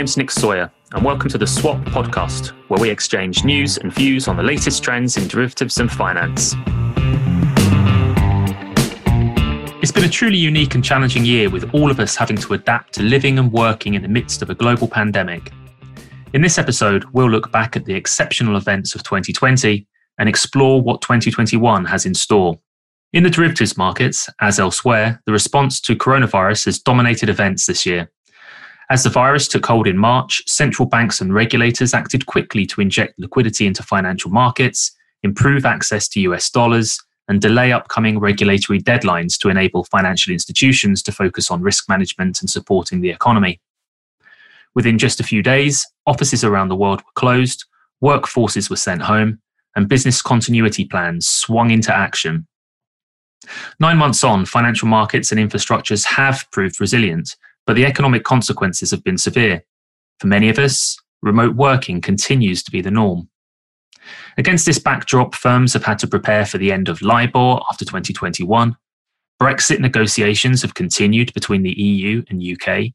name's Nick Sawyer, and welcome to the Swap podcast, where we exchange news and views on the latest trends in derivatives and finance. It's been a truly unique and challenging year with all of us having to adapt to living and working in the midst of a global pandemic. In this episode, we'll look back at the exceptional events of 2020 and explore what 2021 has in store. In the derivatives markets, as elsewhere, the response to coronavirus has dominated events this year. As the virus took hold in March, central banks and regulators acted quickly to inject liquidity into financial markets, improve access to US dollars, and delay upcoming regulatory deadlines to enable financial institutions to focus on risk management and supporting the economy. Within just a few days, offices around the world were closed, workforces were sent home, and business continuity plans swung into action Nine months on, financial markets and infrastructures have proved resilient, but the economic consequences have been severe. For many of us, remote working continues to be the norm. Against this backdrop, firms have had to prepare for the end of LIBOR after 2021. Brexit negotiations have continued between the EU and UK,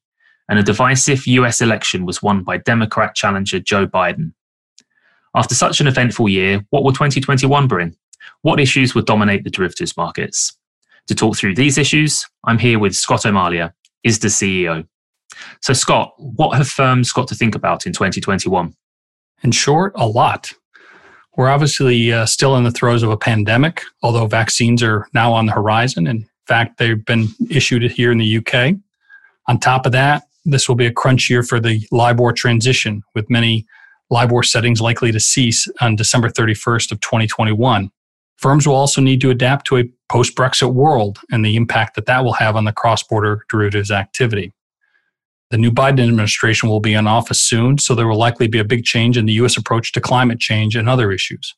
and a divisive US election was won by Democrat challenger Joe Biden. After such an eventful year, what will 2021 bring? What issues will dominate the derivatives markets? To talk through these issues, I'm here with Scott O'Malia, ISDA CEO. So, Scott, what have firms got to think about in 2021? In short, a lot. We're obviously uh, still in the throes of a pandemic, although vaccines are now on the horizon. In fact, they've been issued here in the UK. On top of that, this will be a crunch year for the LIBOR transition, with many LIBOR settings likely to cease on December 31st of 2021. Firms will also need to adapt to a post Brexit world and the impact that that will have on the cross border derivatives activity. The new Biden administration will be in office soon, so there will likely be a big change in the U.S. approach to climate change and other issues.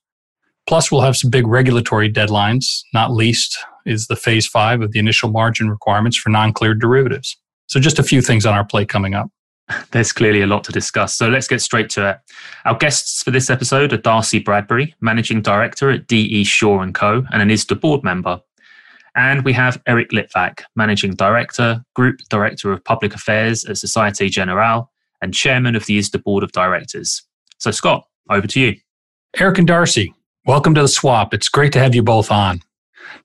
Plus, we'll have some big regulatory deadlines, not least is the phase five of the initial margin requirements for non cleared derivatives. So, just a few things on our plate coming up. There's clearly a lot to discuss. So let's get straight to it. Our guests for this episode are Darcy Bradbury, Managing Director at DE Shaw & Co. and an ISDA board member. And we have Eric Litvack, Managing Director, Group Director of Public Affairs at Societe Generale and Chairman of the ISDA Board of Directors. So Scott, over to you. Eric and Darcy, welcome to the swap. It's great to have you both on.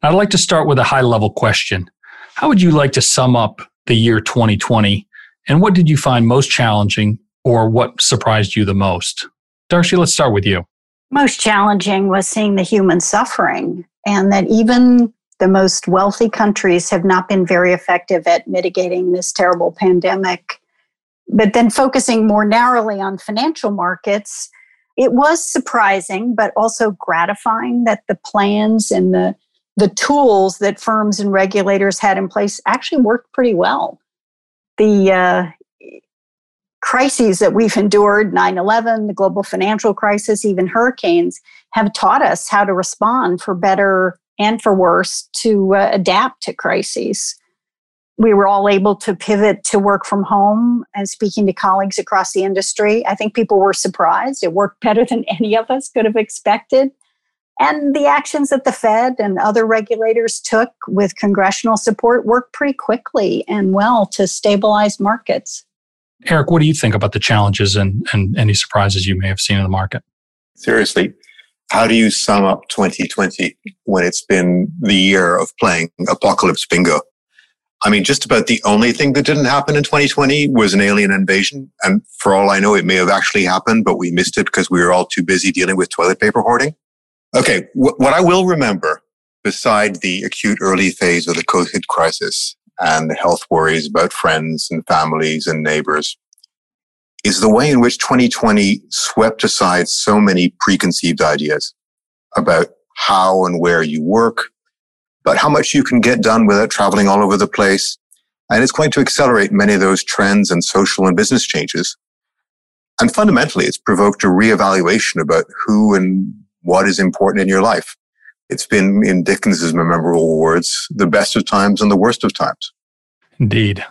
I'd like to start with a high level question. How would you like to sum up the year 2020 and what did you find most challenging or what surprised you the most? Darcy, let's start with you. Most challenging was seeing the human suffering and that even the most wealthy countries have not been very effective at mitigating this terrible pandemic. But then focusing more narrowly on financial markets, it was surprising but also gratifying that the plans and the the tools that firms and regulators had in place actually worked pretty well the uh, crises that we've endured 9 11, the global financial crisis, even hurricanes have taught us how to respond for better and for worse to uh, adapt to crises. We were all able to pivot to work from home and speaking to colleagues across the industry. I think people were surprised. It worked better than any of us could have expected. And the actions that the Fed and other regulators took with congressional support worked pretty quickly and well to stabilize markets. Eric, what do you think about the challenges and, and any surprises you may have seen in the market? Seriously, how do you sum up 2020 when it's been the year of playing apocalypse bingo? I mean, just about the only thing that didn't happen in 2020 was an alien invasion. And for all I know, it may have actually happened, but we missed it because we were all too busy dealing with toilet paper hoarding. Okay. what I will remember, beside the acute early phase of the COVID crisis and the health worries about friends and families and neighbors, is the way in which 2020 swept aside so many preconceived ideas about how and where you work, but how much you can get done without traveling all over the place. And it's going to accelerate many of those trends and social and business changes. And fundamentally, it's provoked a reevaluation about who and what is important in your life. It's been, in Dickens's memorable words, the best of times and the worst of times. Indeed.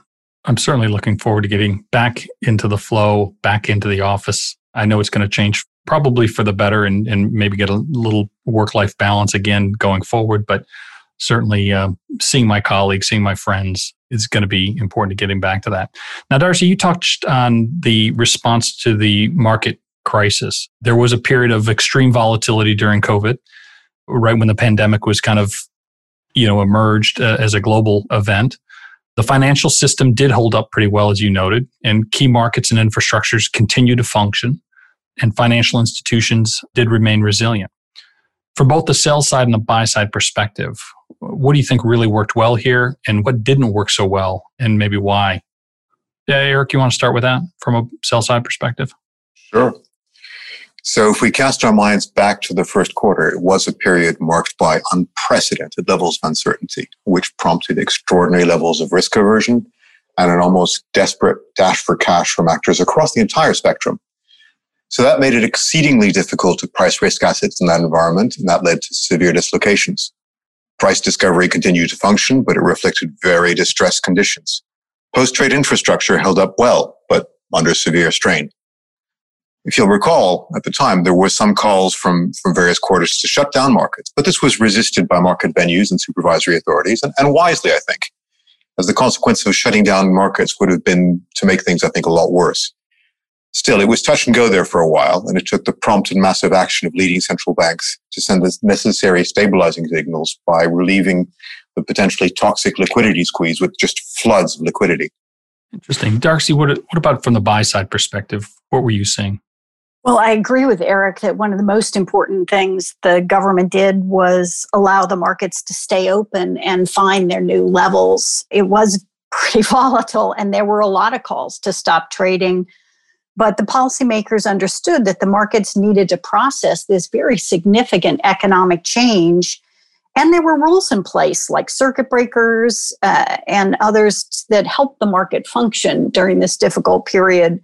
I'm certainly looking forward to getting back into the flow, back into the office. I know it's going to change probably for the better and, and maybe get a little work life balance again going forward, but certainly uh, seeing my colleagues, seeing my friends is going to be important to getting back to that. Now, Darcy, you touched on the response to the market crisis. There was a period of extreme volatility during COVID, right when the pandemic was kind of, you know, emerged uh, as a global event. The financial system did hold up pretty well, as you noted, and key markets and infrastructures continue to function, and financial institutions did remain resilient. From both the sell side and the buy side perspective, what do you think really worked well here, and what didn't work so well, and maybe why? Yeah, Eric, you want to start with that from a sell side perspective? Sure. So, if we cast our minds back to the first quarter, it was a period marked by unprecedented levels of uncertainty, which prompted extraordinary levels of risk aversion and an almost desperate dash for cash from actors across the entire spectrum. So, that made it exceedingly difficult to price risk assets in that environment, and that led to severe dislocations. Price discovery continued to function, but it reflected very distressed conditions. Post trade infrastructure held up well, but under severe strain if you'll recall, at the time, there were some calls from, from various quarters to shut down markets, but this was resisted by market venues and supervisory authorities, and, and wisely, I think, as the consequence of shutting down markets would have been to make things, I think, a lot worse. Still, it was touch and go there for a while, and it took the prompt and massive action of leading central banks to send the necessary stabilizing signals by relieving the potentially toxic liquidity squeeze with just floods of liquidity. Interesting. Darcy, what, what about from the buy side perspective? What were you seeing? Well, I agree with Eric that one of the most important things the government did was allow the markets to stay open and find their new levels. It was pretty volatile, and there were a lot of calls to stop trading. But the policymakers understood that the markets needed to process this very significant economic change. And there were rules in place like circuit breakers uh, and others that helped the market function during this difficult period.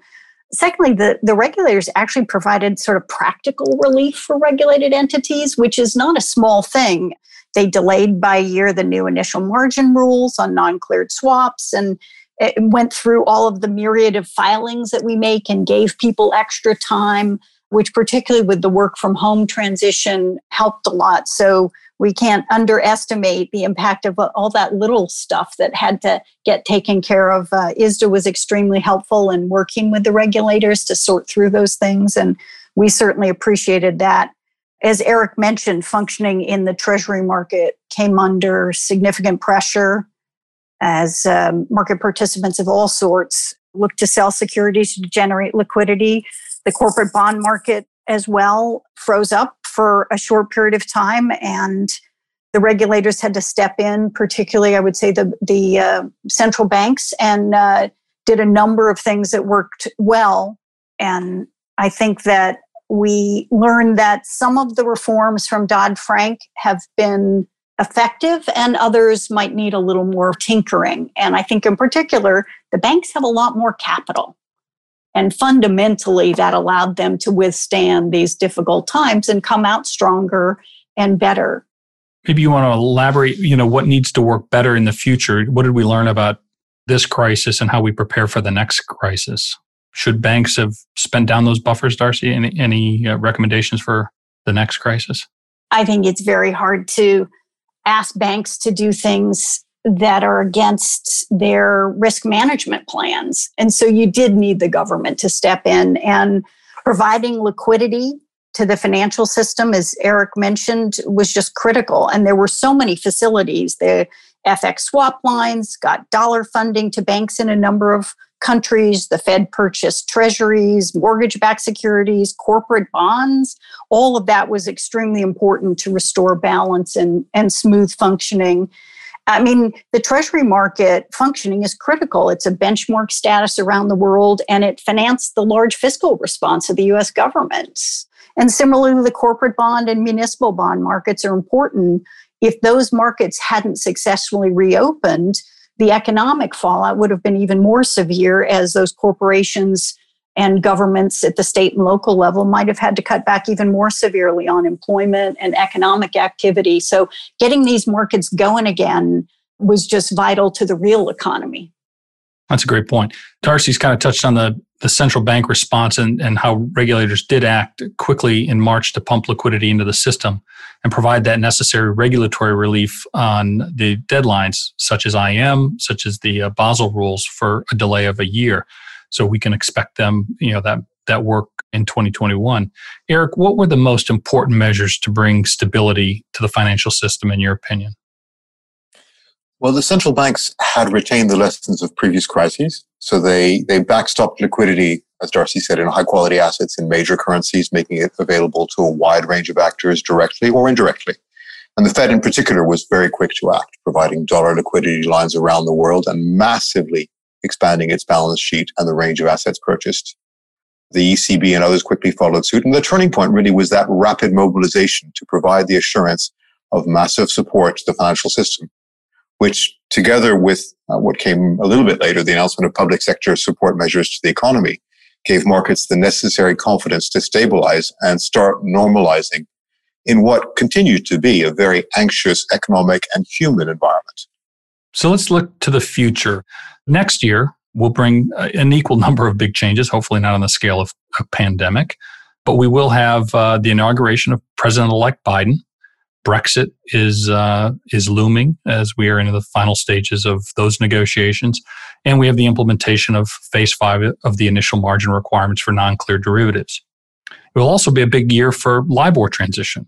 Secondly, the, the regulators actually provided sort of practical relief for regulated entities, which is not a small thing. They delayed by a year the new initial margin rules on non cleared swaps and it went through all of the myriad of filings that we make and gave people extra time, which, particularly with the work from home transition, helped a lot. So we can't underestimate the impact of all that little stuff that had to get taken care of. Uh, ISDA was extremely helpful in working with the regulators to sort through those things, and we certainly appreciated that. As Eric mentioned, functioning in the Treasury market came under significant pressure as um, market participants of all sorts looked to sell securities to generate liquidity. The corporate bond market as well froze up for a short period of time and the regulators had to step in particularly i would say the, the uh, central banks and uh, did a number of things that worked well. And i think that we learned that some of the reforms from dodd-frank have been effective and others might need a little more tinkering. And i think in particular the banks have a lot more capital and fundamentally, that allowed them to withstand these difficult times and come out stronger and better. Maybe you want to elaborate, you know, what needs to work better in the future? What did we learn about this crisis and how we prepare for the next crisis? Should banks have spent down those buffers, Darcy? Any, any uh, recommendations for the next crisis? I think it's very hard to ask banks to do things that are against their risk management plans. And so you did need the government to step in and providing liquidity to the financial system, as Eric mentioned, was just critical. And there were so many facilities. The FX swap lines got dollar funding to banks in a number of countries. The Fed purchased treasuries, mortgage backed securities, corporate bonds. All of that was extremely important to restore balance and, and smooth functioning. I mean, the treasury market functioning is critical. It's a benchmark status around the world and it financed the large fiscal response of the US government. And similarly, the corporate bond and municipal bond markets are important. If those markets hadn't successfully reopened, the economic fallout would have been even more severe as those corporations and governments at the state and local level might have had to cut back even more severely on employment and economic activity. So, getting these markets going again was just vital to the real economy. That's a great point. Darcy's kind of touched on the the central bank response and, and how regulators did act quickly in March to pump liquidity into the system and provide that necessary regulatory relief on the deadlines, such as IM, such as the uh, Basel rules for a delay of a year. So we can expect them, you know, that that work in 2021. Eric, what were the most important measures to bring stability to the financial system, in your opinion? Well, the central banks had retained the lessons of previous crises. So they, they backstopped liquidity, as Darcy said, in high quality assets in major currencies, making it available to a wide range of actors directly or indirectly. And the Fed in particular was very quick to act, providing dollar liquidity lines around the world and massively expanding its balance sheet and the range of assets purchased. The ECB and others quickly followed suit. And the turning point really was that rapid mobilization to provide the assurance of massive support to the financial system which together with uh, what came a little bit later, the announcement of public sector support measures to the economy, gave markets the necessary confidence to stabilize and start normalizing in what continued to be a very anxious economic and human environment. So let's look to the future. Next year, we'll bring uh, an equal number of big changes, hopefully not on the scale of a pandemic, but we will have uh, the inauguration of President elect Biden. Brexit is uh, is looming as we are in the final stages of those negotiations, and we have the implementation of Phase Five of the initial margin requirements for non-clear derivatives. It will also be a big year for LIBOR transition.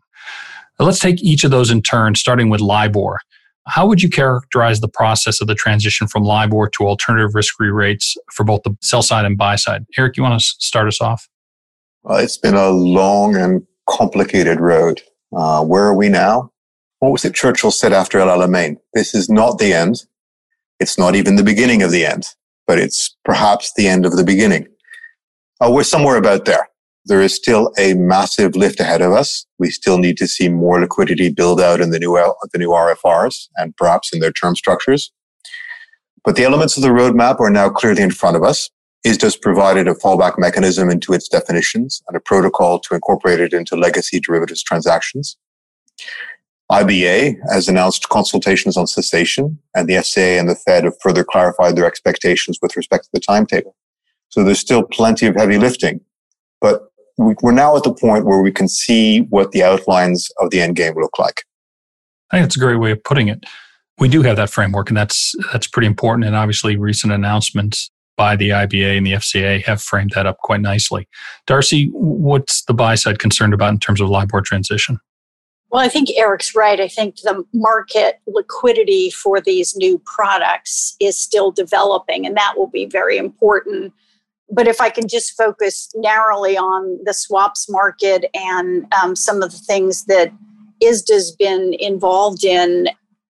let's take each of those in turn, starting with LIBOR. How would you characterize the process of the transition from LIBOR to alternative risk-free rates for both the sell side and buy side? Eric, you want to start us off? It's been a long and complicated road. Uh, where are we now? What was it Churchill said after El Alamein? This is not the end. It's not even the beginning of the end, but it's perhaps the end of the beginning. Uh, we're somewhere about there. There is still a massive lift ahead of us. We still need to see more liquidity build out in the new, the new RFRs and perhaps in their term structures. But the elements of the roadmap are now clearly in front of us. ISDA's provided a fallback mechanism into its definitions and a protocol to incorporate it into legacy derivatives transactions. IBA has announced consultations on cessation, and the FCA and the Fed have further clarified their expectations with respect to the timetable. So there's still plenty of heavy lifting, but we're now at the point where we can see what the outlines of the end game look like. I think that's a great way of putting it. We do have that framework, and that's that's pretty important. And obviously, recent announcements by the IBA and the FCA have framed that up quite nicely. Darcy, what's the buy side concerned about in terms of LIBOR transition? Well, I think Eric's right. I think the market liquidity for these new products is still developing, and that will be very important. But if I can just focus narrowly on the swaps market and um, some of the things that ISDA's been involved in,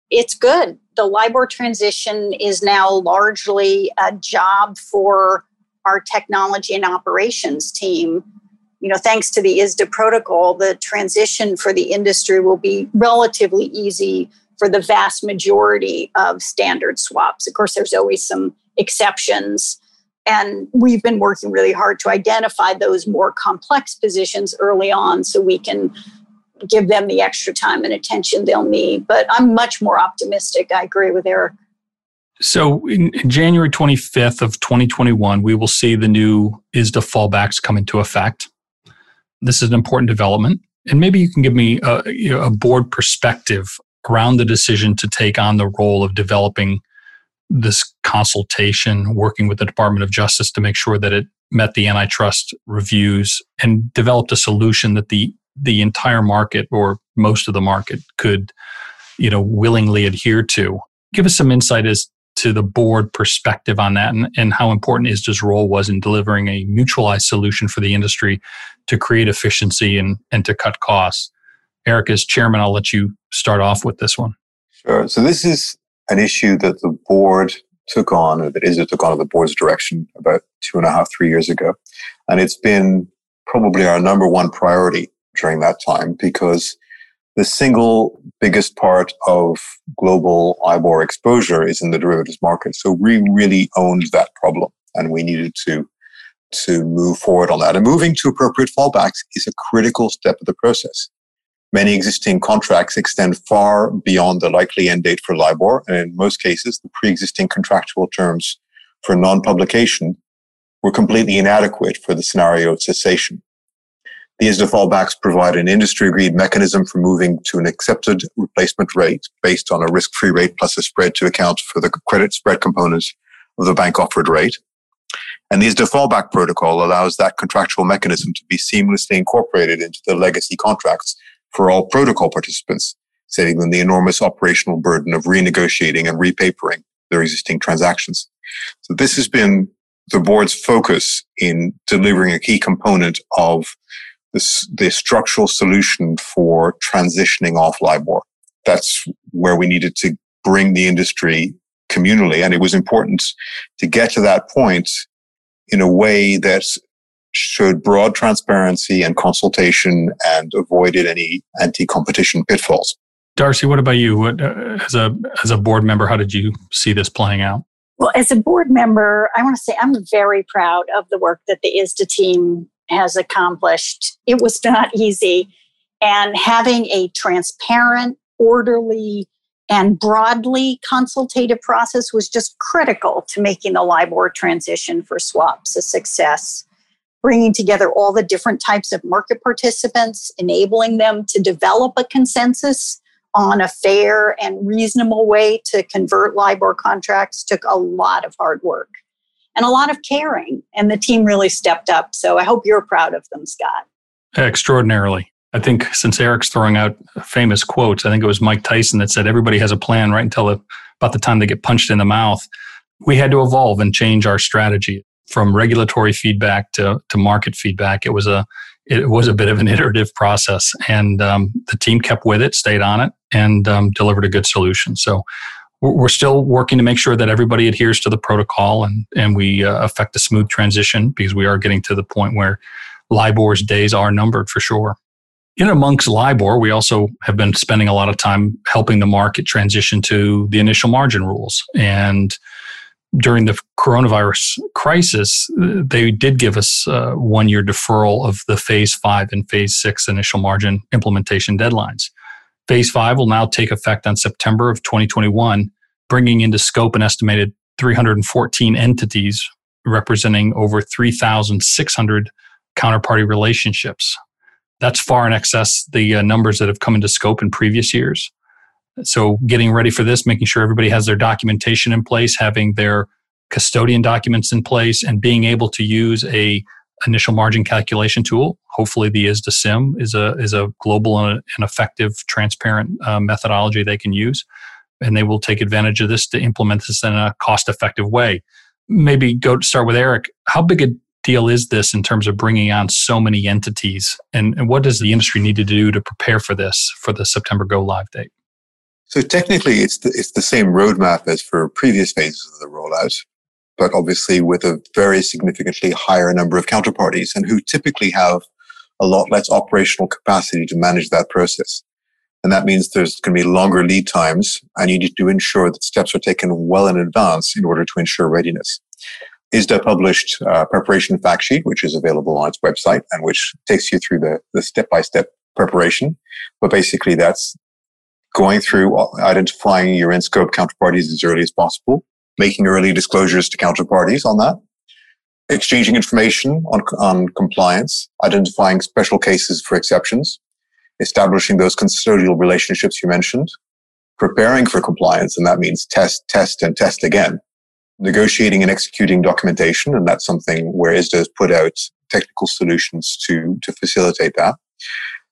it's good the LIBOR transition is now largely a job for our technology and operations team. You know, thanks to the ISDA protocol, the transition for the industry will be relatively easy for the vast majority of standard swaps. Of course, there's always some exceptions. And we've been working really hard to identify those more complex positions early on so we can give them the extra time and attention they'll need. But I'm much more optimistic. I agree with Eric. So, in January 25th of 2021, we will see the new ISDA fallbacks come into effect. This is an important development. And maybe you can give me a, a board perspective around the decision to take on the role of developing this consultation, working with the Department of Justice to make sure that it met the antitrust reviews and developed a solution that the the entire market or most of the market could you know willingly adhere to give us some insight as to the board perspective on that and, and how important ISDA's role was in delivering a mutualized solution for the industry to create efficiency and, and to cut costs. Eric, as chairman, I'll let you start off with this one. Sure. So this is an issue that the board took on, or that ISDA took on at the board's direction about two and a half, three years ago. And it's been probably our number one priority during that time because the single biggest part of global IBOR exposure is in the derivatives market. So we really owned that problem and we needed to, to move forward on that. And moving to appropriate fallbacks is a critical step of the process. Many existing contracts extend far beyond the likely end date for LIBOR. And in most cases, the pre-existing contractual terms for non-publication were completely inadequate for the scenario of cessation. These ISDA fallbacks provide an industry agreed mechanism for moving to an accepted replacement rate based on a risk free rate plus a spread to account for the credit spread component of the bank offered rate. And these ISDA fallback protocol allows that contractual mechanism to be seamlessly incorporated into the legacy contracts for all protocol participants, saving them the enormous operational burden of renegotiating and repapering their existing transactions. So this has been the board's focus in delivering a key component of this, the structural solution for transitioning off LIBOR. That's where we needed to bring the industry communally. And it was important to get to that point in a way that showed broad transparency and consultation and avoided any anti-competition pitfalls. Darcy, what about you? What, uh, as a as a board member, how did you see this playing out? Well, as a board member, I want to say I'm very proud of the work that the ISDA team has accomplished. It was not easy. And having a transparent, orderly, and broadly consultative process was just critical to making the LIBOR transition for swaps a success. Bringing together all the different types of market participants, enabling them to develop a consensus on a fair and reasonable way to convert LIBOR contracts took a lot of hard work and a lot of caring. And the team really stepped up. So I hope you're proud of them, Scott. Extraordinarily. I think since Eric's throwing out famous quotes, I think it was Mike Tyson that said everybody has a plan right until about the time they get punched in the mouth. We had to evolve and change our strategy from regulatory feedback to, to market feedback. It was a it was a bit of an iterative process, and um, the team kept with it, stayed on it, and um, delivered a good solution. So we're still working to make sure that everybody adheres to the protocol and, and we uh, affect a smooth transition because we are getting to the point where LIBOR's days are numbered for sure. In amongst LIBOR, we also have been spending a lot of time helping the market transition to the initial margin rules. And during the coronavirus crisis, they did give us uh, one year deferral of the phase five and phase six initial margin implementation deadlines. Phase five will now take effect on September of 2021, bringing into scope an estimated 314 entities representing over 3,600 counterparty relationships. That's far in excess the uh, numbers that have come into scope in previous years. So, getting ready for this, making sure everybody has their documentation in place, having their custodian documents in place, and being able to use a initial margin calculation tool. Hopefully, the ISDA SIMM is a is a global and, effective, transparent uh, methodology they can use, and they will take advantage of this to implement this in a cost effective way. Maybe go start with Eric. How big a deal is this in terms of bringing on so many entities, and, and what does the industry need to do to prepare for this for the September go live date? So technically, it's the, it's the same roadmap as for previous phases of the rollout but obviously with a very significantly higher number of counterparties and who typically have a lot less operational capacity to manage that process. And that means there's going to be longer lead times and you need to ensure that steps are taken well in advance in order to ensure readiness. ISDA published a preparation fact sheet, which is available on its website and which takes you through the, the step-by-step preparation. But basically that's going through uh, identifying your in-scope counterparties as early as possible, making early disclosures to counterparties on that, exchanging information on, on compliance, identifying special cases for exceptions, establishing those custodial relationships you mentioned, preparing for compliance, and that means test, test, and test again, negotiating and executing documentation, and that's something where ISDA has put out technical solutions to, to facilitate that.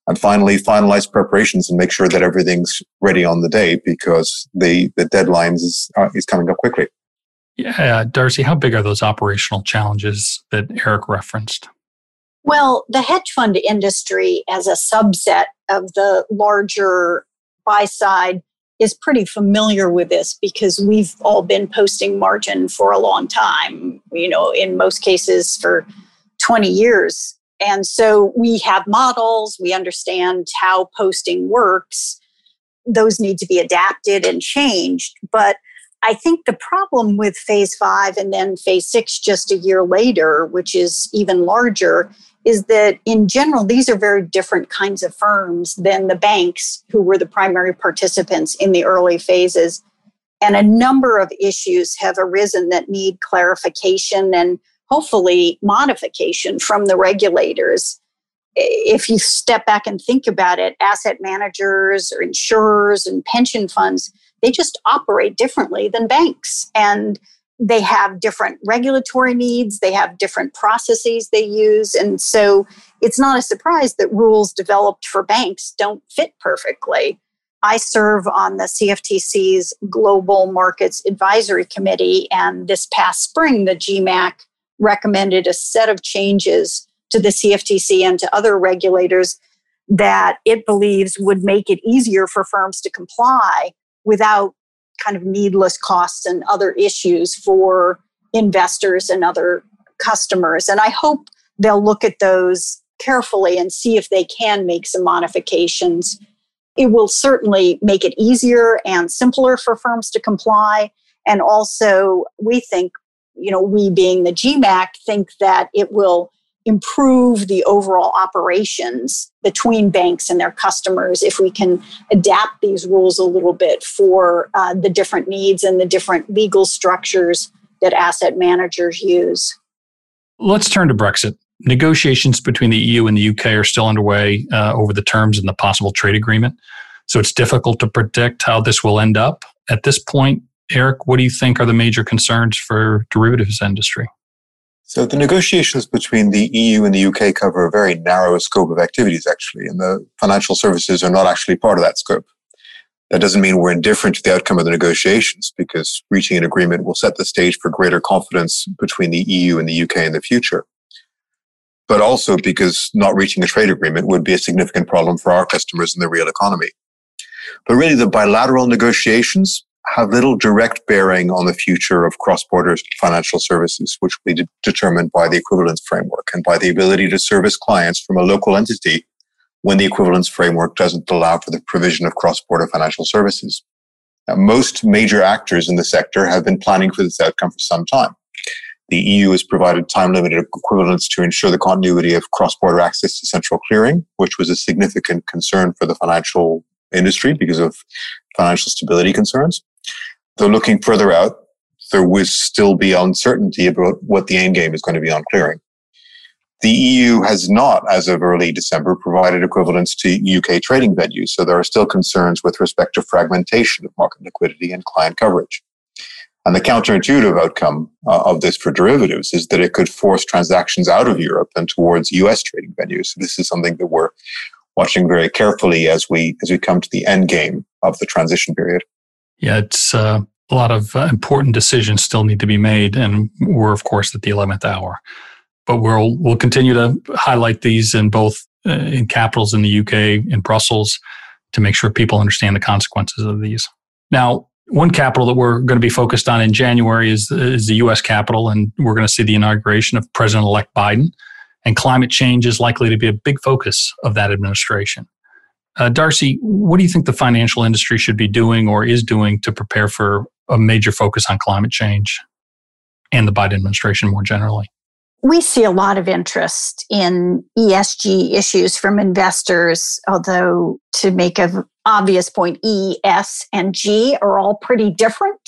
And finally, finalize preparations and make sure that everything's ready on the day because the, the deadlines is, uh, is coming up quickly. Yeah, Darcy, how big are those operational challenges that Eric referenced? Well, the hedge fund industry, as a subset of the larger buy side, is pretty familiar with this because we've all been posting margin for a long time, you know, in most cases for 20 years. And so we have models, we understand how posting works. Those need to be adapted and changed. But I think the problem with phase five and then phase six just a year later, which is even larger, is that in general, these are very different kinds of firms than the banks who were the primary participants in the early phases. And a number of issues have arisen that need clarification and hopefully modification from the regulators. If you step back and think about it, asset managers or insurers and pension funds, they just operate differently than banks. And they have different regulatory needs, they have different processes they use. And so it's not a surprise that rules developed for banks don't fit perfectly. I serve on the CFTC's Global Markets Advisory Committee, and this past spring, the GMAC recommended a set of changes to the CFTC and to other regulators that it believes would make it easier for firms to comply without kind of needless costs and other issues for investors and other customers. And I hope they'll look at those carefully and see if they can make some modifications. It will certainly make it easier and simpler for firms to comply. And also, we think, you know, we being the GMAC, think that it will improve the overall operations between banks and their customers if we can adapt these rules a little bit for uh, the different needs and the different legal structures that asset managers use. Let's turn to Brexit. Negotiations between the EU and the UK are still underway uh, over the terms in the possible trade agreement. So it's difficult to predict how this will end up. At this point, Eric, what do you think are the major concerns for derivatives industry? So the negotiations between the EU and the UK cover a very narrow scope of activities, actually, and the financial services are not actually part of that scope. That doesn't mean we're indifferent to the outcome of the negotiations, because reaching an agreement will set the stage for greater confidence between the EU and the UK in the future. But also because not reaching a trade agreement would be a significant problem for our customers in the real economy. But really, the bilateral negotiations have little direct bearing on the future of cross-border financial services, which will be de- determined by the equivalence framework and by the ability to service clients from a local entity when the equivalence framework doesn't allow for the provision of cross-border financial services. Now, most major actors in the sector have been planning for this outcome for some time. The EU has provided time limited equivalence to ensure the continuity of cross border access to central clearing, which was a significant concern for the financial industry because of financial stability concerns. Though looking further out, there will still be uncertainty about what the end game is going to be on clearing. The EU has not, as of early December, provided equivalents to UK trading venues, so there are still concerns with respect to fragmentation of market liquidity and client coverage. And the counterintuitive outcome uh, of this for derivatives is that it could force transactions out of Europe and towards US trading venues. So this is something that we're watching very carefully as we as we come to the end game of the transition period. Yeah, it's uh, a lot of uh, important decisions still need to be made, and we're of course at the eleventh hour. But we'll we'll continue to highlight these in both uh, in capitals in the UK in Brussels to make sure people understand the consequences of these. Now, one capital that we're going to be focused on in January is is the U.S. capital, and we're going to see the inauguration of President-elect Biden. And climate change is likely to be a big focus of that administration. Uh, Darcy, what do you think the financial industry should be doing or is doing to prepare for a major focus on climate change and the Biden administration more generally? We see a lot of interest in ESG issues from investors, although to make an obvious point, E, S, and G are all pretty different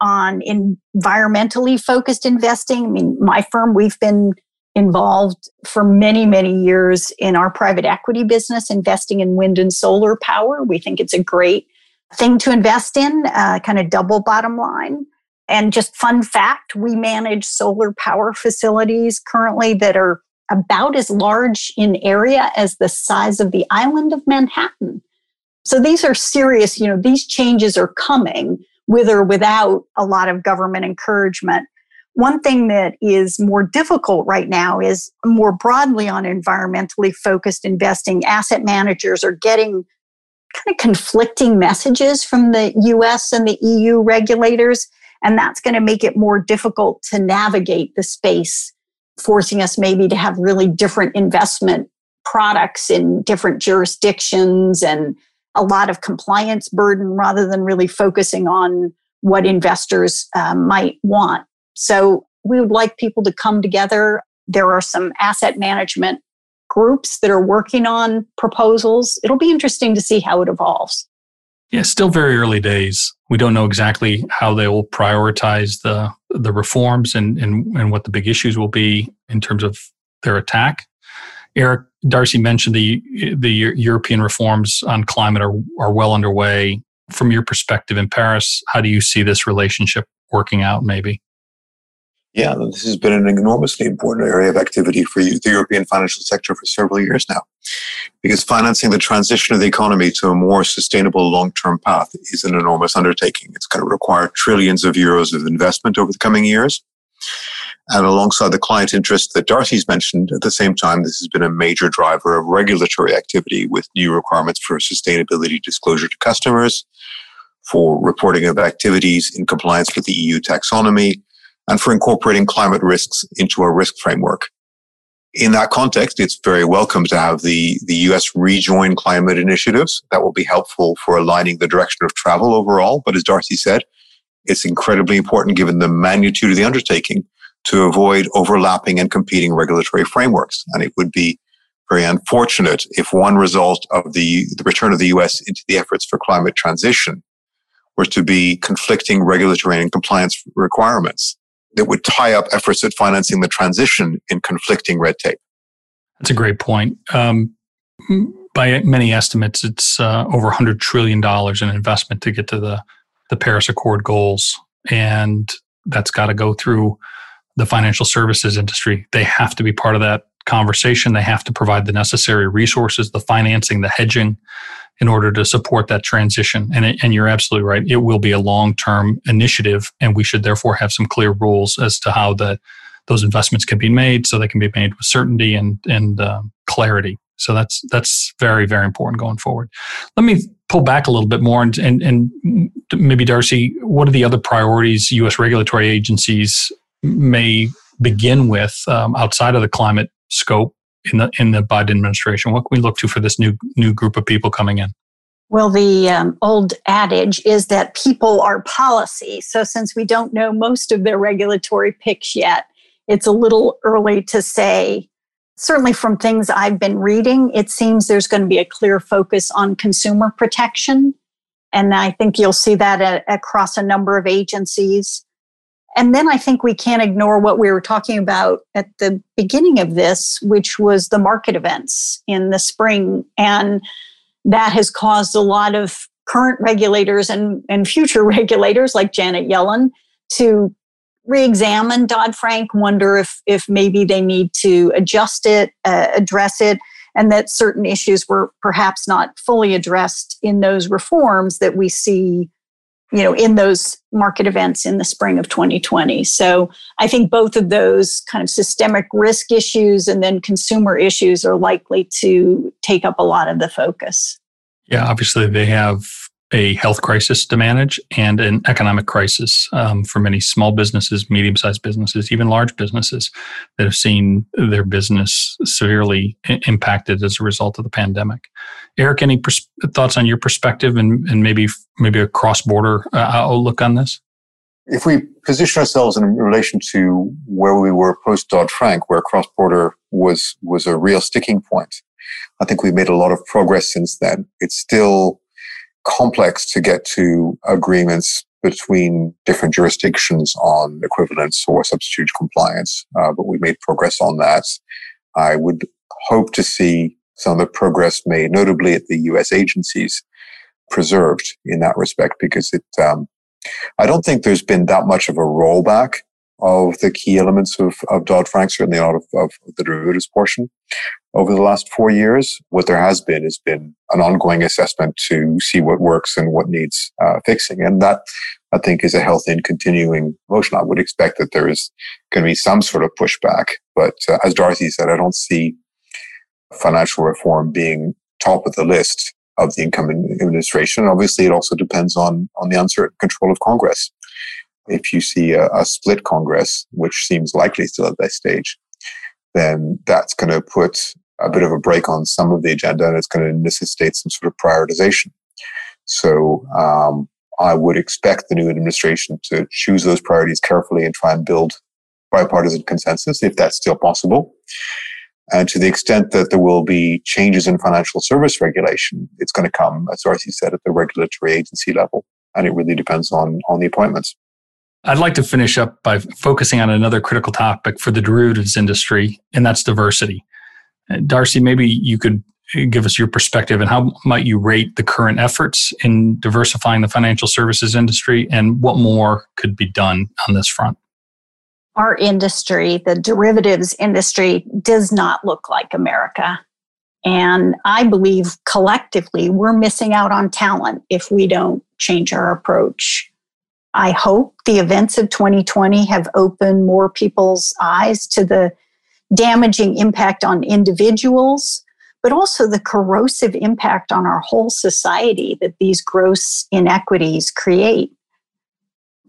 on environmentally focused investing. I mean, my firm, we've been involved for many, many years in our private equity business, investing in wind and solar power. We think it's a great thing to invest in, uh, kind of double bottom line. And just fun fact we manage solar power facilities currently that are about as large in area as the size of the island of Manhattan. So these are serious, you know, these changes are coming with or without a lot of government encouragement. One thing that is more difficult right now is more broadly on environmentally focused investing. Asset managers are getting kind of conflicting messages from the US and the EU regulators, and that's going to make it more difficult to navigate the space, forcing us maybe to have really different investment products in different jurisdictions and a lot of compliance burden rather than really focusing on what investors uh, might want. So we would like people to come together. There are some asset management groups that are working on proposals. It'll be interesting to see how it evolves. Yeah, still very early days. We don't know exactly how they will prioritize the the reforms and, and, and what the big issues will be in terms of their attack. Eric Darcy mentioned the the European reforms on climate are, are well underway. From your perspective in Paris, how do you see this relationship working out? Maybe. Yeah, this has been an enormously important area of activity for the European financial sector for several years now. Because financing the transition of the economy to a more sustainable long term path is an enormous undertaking. It's going to require trillions of euros of investment over the coming years. And alongside the client interest that Darcy's mentioned, at the same time, this has been a major driver of regulatory activity with new requirements for sustainability disclosure to customers, for reporting of activities in compliance with the EU taxonomy, and for incorporating climate risks into a risk framework. In that context, it's very welcome to have the, the US rejoin climate initiatives. That will be helpful for aligning the direction of travel overall. But as Darcy said, it's incredibly important given the magnitude of the undertaking to avoid overlapping and competing regulatory frameworks. And it would be very unfortunate if one result of the, the return of the US into the efforts for climate transition were to be conflicting regulatory and compliance requirements that would tie up efforts at financing the transition in conflicting red tape. That's a great point. Um, by many estimates, it's uh, over $100 trillion in investment to get to the, the Paris Accord goals. And that's got to go through the financial services industry. They have to be part of that conversation. They have to provide the necessary resources, the financing, the hedging in order to support that transition. And, it, and you're absolutely right. It will be a long term initiative, and we should therefore have some clear rules as to how the, those investments can be made so they can be made with certainty and, and um, clarity. So that's that's very very important going forward. Let me pull back a little bit more and, and and maybe Darcy, what are the other priorities U.S. regulatory agencies may begin with um, outside of the climate scope in the in the Biden administration? What can we look to for this new new group of people coming in? Well, the um, old adage is that people are policy. So, since we don't know most of their regulatory picks yet, it's a little early to say. Certainly, from things I've been reading, it seems there's going to be a clear focus on consumer protection. And I think you'll see that at, across a number of agencies. And then I think we can't ignore what we were talking about at the beginning of this, which was the market events in the spring. And that has caused a lot of current regulators and, and future regulators like Janet Yellen to re-examine Dodd-Frank, wonder if, if maybe they need to adjust it, uh, address it, and that certain issues were perhaps not fully addressed in those reforms that we see you know in those market events in the spring of 2020 so i think both of those kind of systemic risk issues and then consumer issues are likely to take up a lot of the focus. Yeah obviously they have a health crisis to manage and an economic crisis um, for many small businesses, medium sized businesses, even large businesses that have seen their business severely impacted as a result of the pandemic. Eric, any pers- thoughts on your perspective and, and maybe maybe a cross border uh, outlook on this? If we position ourselves in relation to where we were post Dodd Frank, where cross border was was a real sticking point, I think we've made a lot of progress since then. It's still complex to get to agreements between different jurisdictions on equivalence or substitute compliance, uh, but we made progress on that. I would hope to see some of the progress made, notably at the U.S. agencies, preserved in that respect because it. Um, I don't think there's been that much of a rollback of the key elements of, of Dodd Frank, certainly not of, of the derivatives portion over the last four years. What there has been has been an ongoing assessment to see what works and what needs uh, fixing. And that, I think, is a healthy and continuing motion. I would expect that there is going to be some sort of pushback. But uh, as Dorothy said, I don't see financial reform being top of the list of the incoming administration. Obviously, it also depends on, on the uncertain control of Congress. If you see a, a split Congress, which seems likely still at that stage, then that's going to put a bit of a break on some of the agenda and it's going to necessitate some sort of prioritization. So um, I would expect the new administration to choose those priorities carefully and try and build bipartisan consensus if that's still possible. And to the extent that there will be changes in financial service regulation, it's going to come, as Darcy said, at the regulatory agency level. And it really depends on, on the appointments. I'd like to finish up by focusing on another critical topic for the derivatives industry, and that's diversity. Darcy, maybe you could give us your perspective and how might you rate the current efforts in diversifying the financial services industry and what more could be done on this front? Our industry, the derivatives industry, does not look like America. And I believe collectively we're missing out on talent if we don't change our approach. I hope the events of 2020 have opened more people's eyes to the damaging impact on individuals, but also the corrosive impact on our whole society that these gross inequities create.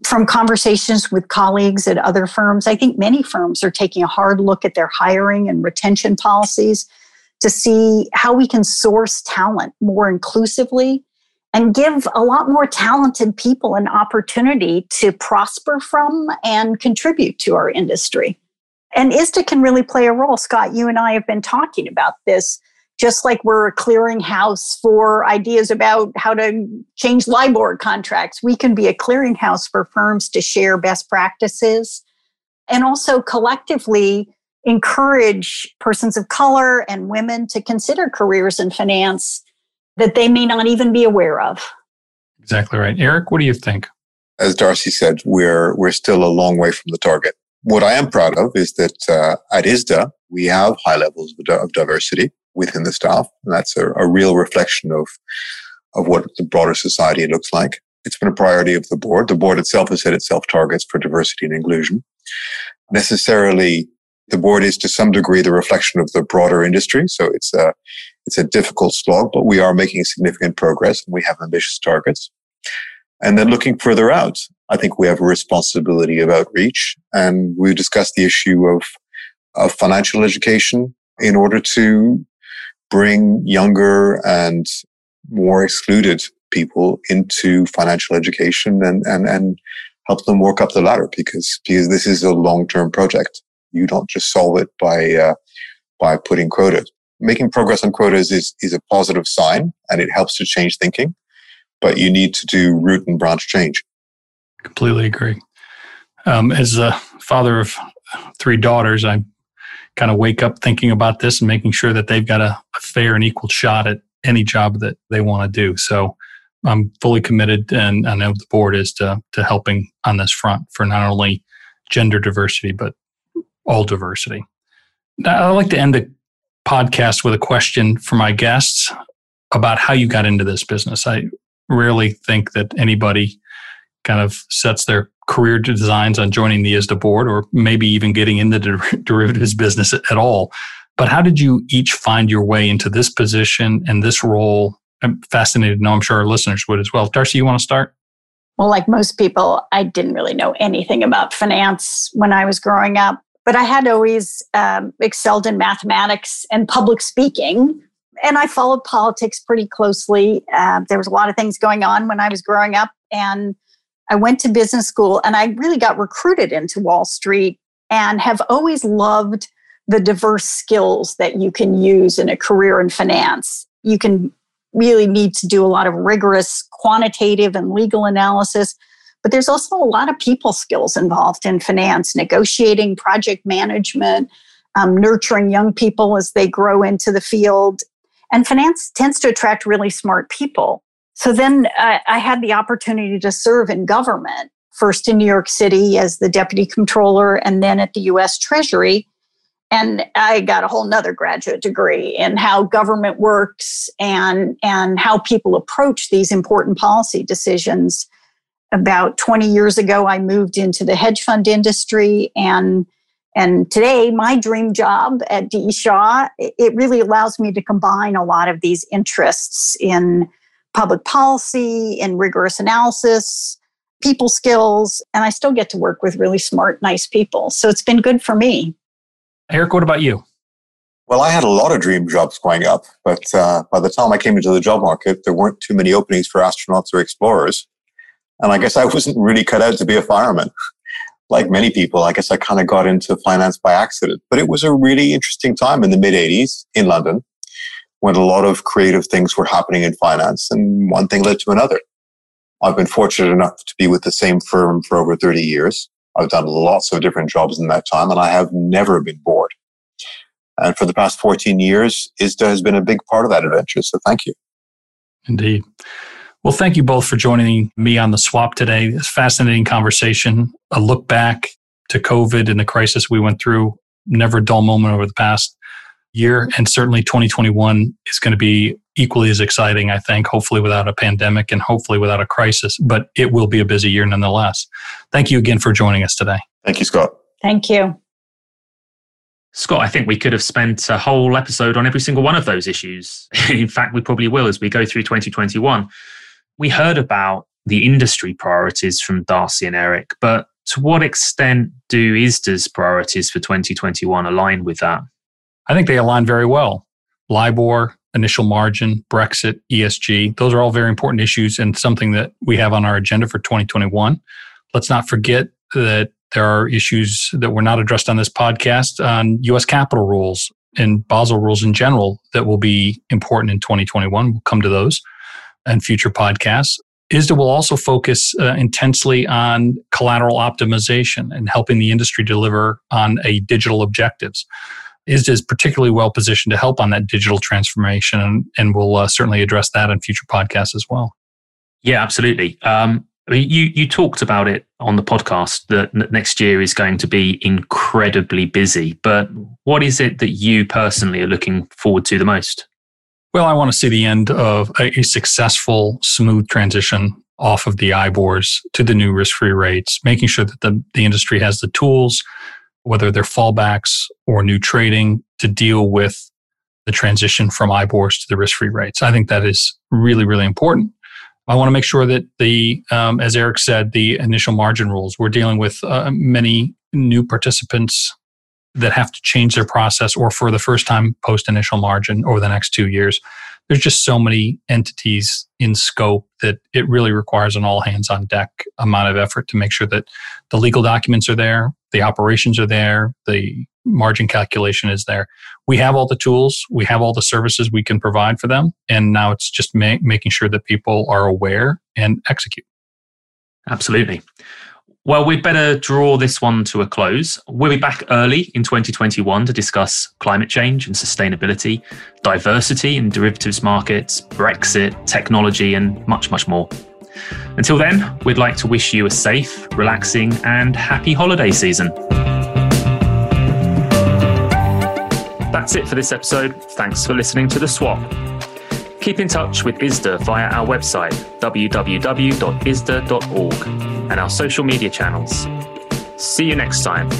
From conversations with colleagues at other firms, I think many firms are taking a hard look at their hiring and retention policies to see how we can source talent more inclusively and give a lot more talented people an opportunity to prosper from and contribute to our industry. And ISDA can really play a role. Scott, you and I have been talking about this just like we're a clearinghouse for ideas about how to change LIBOR contracts, we can be a clearinghouse for firms to share best practices and also collectively encourage persons of color and women to consider careers in finance that they may not even be aware of. Exactly right. Eric, what do you think? As Darcy said, we're, we're still a long way from the target. What I am proud of is that uh, at ISDA, we have high levels of diversity within the staff. And that's a, a real reflection of, of what the broader society looks like. It's been a priority of the board. The board itself has set itself targets for diversity and inclusion. Necessarily, the board is to some degree the reflection of the broader industry. So it's a, it's a difficult slog, but we are making significant progress and we have ambitious targets. And then looking further out, I think we have a responsibility of outreach and we discussed the issue of, of financial education in order to bring younger and more excluded people into financial education and, and, and help them work up the ladder because, because this is a long-term project. You don't just solve it by, uh, by putting quotas. Making progress on quotas is, is a positive sign and it helps to change thinking, but you need to do root and branch change. Completely agree. Um, as a father of three daughters, I kind of wake up thinking about this and making sure that they've got a, a fair and equal shot at any job that they want to do. So I'm fully committed, and I know the board is to to helping on this front for not only gender diversity but all diversity. Now, I'd like to end the podcast with a question for my guests about how you got into this business. I rarely think that anybody kind of sets their career designs on joining the ISDA board or maybe even getting into the derivatives business at all. But how did you each find your way into this position and this role? I'm fascinated know, I'm sure our listeners would as well. Darcy, you want to start? Well, like most people, I didn't really know anything about finance when I was growing up, but I had always um, excelled in mathematics and public speaking. And I followed politics pretty closely. Uh, there was a lot of things going on when I was growing up. And I went to business school and I really got recruited into Wall Street and have always loved the diverse skills that you can use in a career in finance. You can really need to do a lot of rigorous quantitative and legal analysis, but there's also a lot of people skills involved in finance, negotiating, project management, um, nurturing young people as they grow into the field. And finance tends to attract really smart people. So then I, I had the opportunity to serve in government, first in New York City as the deputy controller and then at the US Treasury. And I got a whole nother graduate degree in how government works and, and how people approach these important policy decisions. About 20 years ago, I moved into the hedge fund industry and and today, my dream job at DE Shaw, it really allows me to combine a lot of these interests in public policy and rigorous analysis, people skills, and I still get to work with really smart, nice people. So it's been good for me. Eric, what about you? Well, I had a lot of dream jobs growing up, but uh, by the time I came into the job market, there weren't too many openings for astronauts or explorers. And I guess I wasn't really cut out to be a fireman. like many people, I guess I kind of got into finance by accident. But it was a really interesting time in the mid 80s in London when a lot of creative things were happening in finance and one thing led to another. I've been fortunate enough to be with the same firm for over 30 years. I've done lots of different jobs in that time and I have never been bored. And for the past 14 years, ISDA has been a big part of that adventure. So thank you. Indeed. Well, thank you both for joining me on the swap today. It's a fascinating conversation, a look back to COVID and the crisis we went through. Never a dull moment over the past year. And certainly 2021 is going to be equally as exciting, I think, hopefully without a pandemic and hopefully without a crisis, but it will be a busy year nonetheless. Thank you again for joining us today. Thank you, Scott. Thank you. Scott, I think we could have spent a whole episode on every single one of those issues. In fact, we probably will as we go through 2021. We heard about the industry priorities from Darcy and Eric, but to what extent do ISDA's priorities for 2021 align with that? I think they align very well. LIBOR, initial margin, Brexit, ESG, those are all very important issues and something that we have on our agenda for 2021. Let's not forget that there are issues that were not addressed on this podcast on US capital rules and Basel rules in general that will be important in 2021. We'll come to those and future podcasts. ISDA will also focus uh, intensely on collateral optimization and helping the industry deliver on a digital objectives. ISDA is particularly well positioned to help on that digital transformation, and, and we'll uh, certainly address that in future podcasts as well. Yeah, absolutely. Um, I mean, you you talked about it on the podcast that next year is going to be incredibly busy. But what is it that you personally are looking forward to the most? Well, I want to see the end of a, successful, smooth transition off of the IBORs to the new risk-free rates, making sure that the, the industry has the tools whether they're fallbacks or new trading to deal with the transition from IBORs to the risk-free rates. I think that is really, really important. I want to make sure that the, um, as Eric said, the initial margin rules. We're dealing with uh, many new participants that have to change their process, or for the first time post initial margin over the next two years there's just so many entities in scope that it really requires an all hands on deck amount of effort to make sure that the legal documents are there, the operations are there, the margin calculation is there. We have all the tools, we have all the services we can provide for them, and now it's just ma- making sure that people are aware and execute. Absolutely. Well, we'd better draw this one to a close. We'll be back early in 2021 to discuss climate change and sustainability, diversity in derivatives markets, Brexit, technology, and much, much more. Until then, we'd like to wish you a safe, relaxing, and happy holiday season. That's it for this episode. Thanks for listening to The Swap. Keep in touch with ISDA via our website, www.isda.org, and our social media channels. See you next time.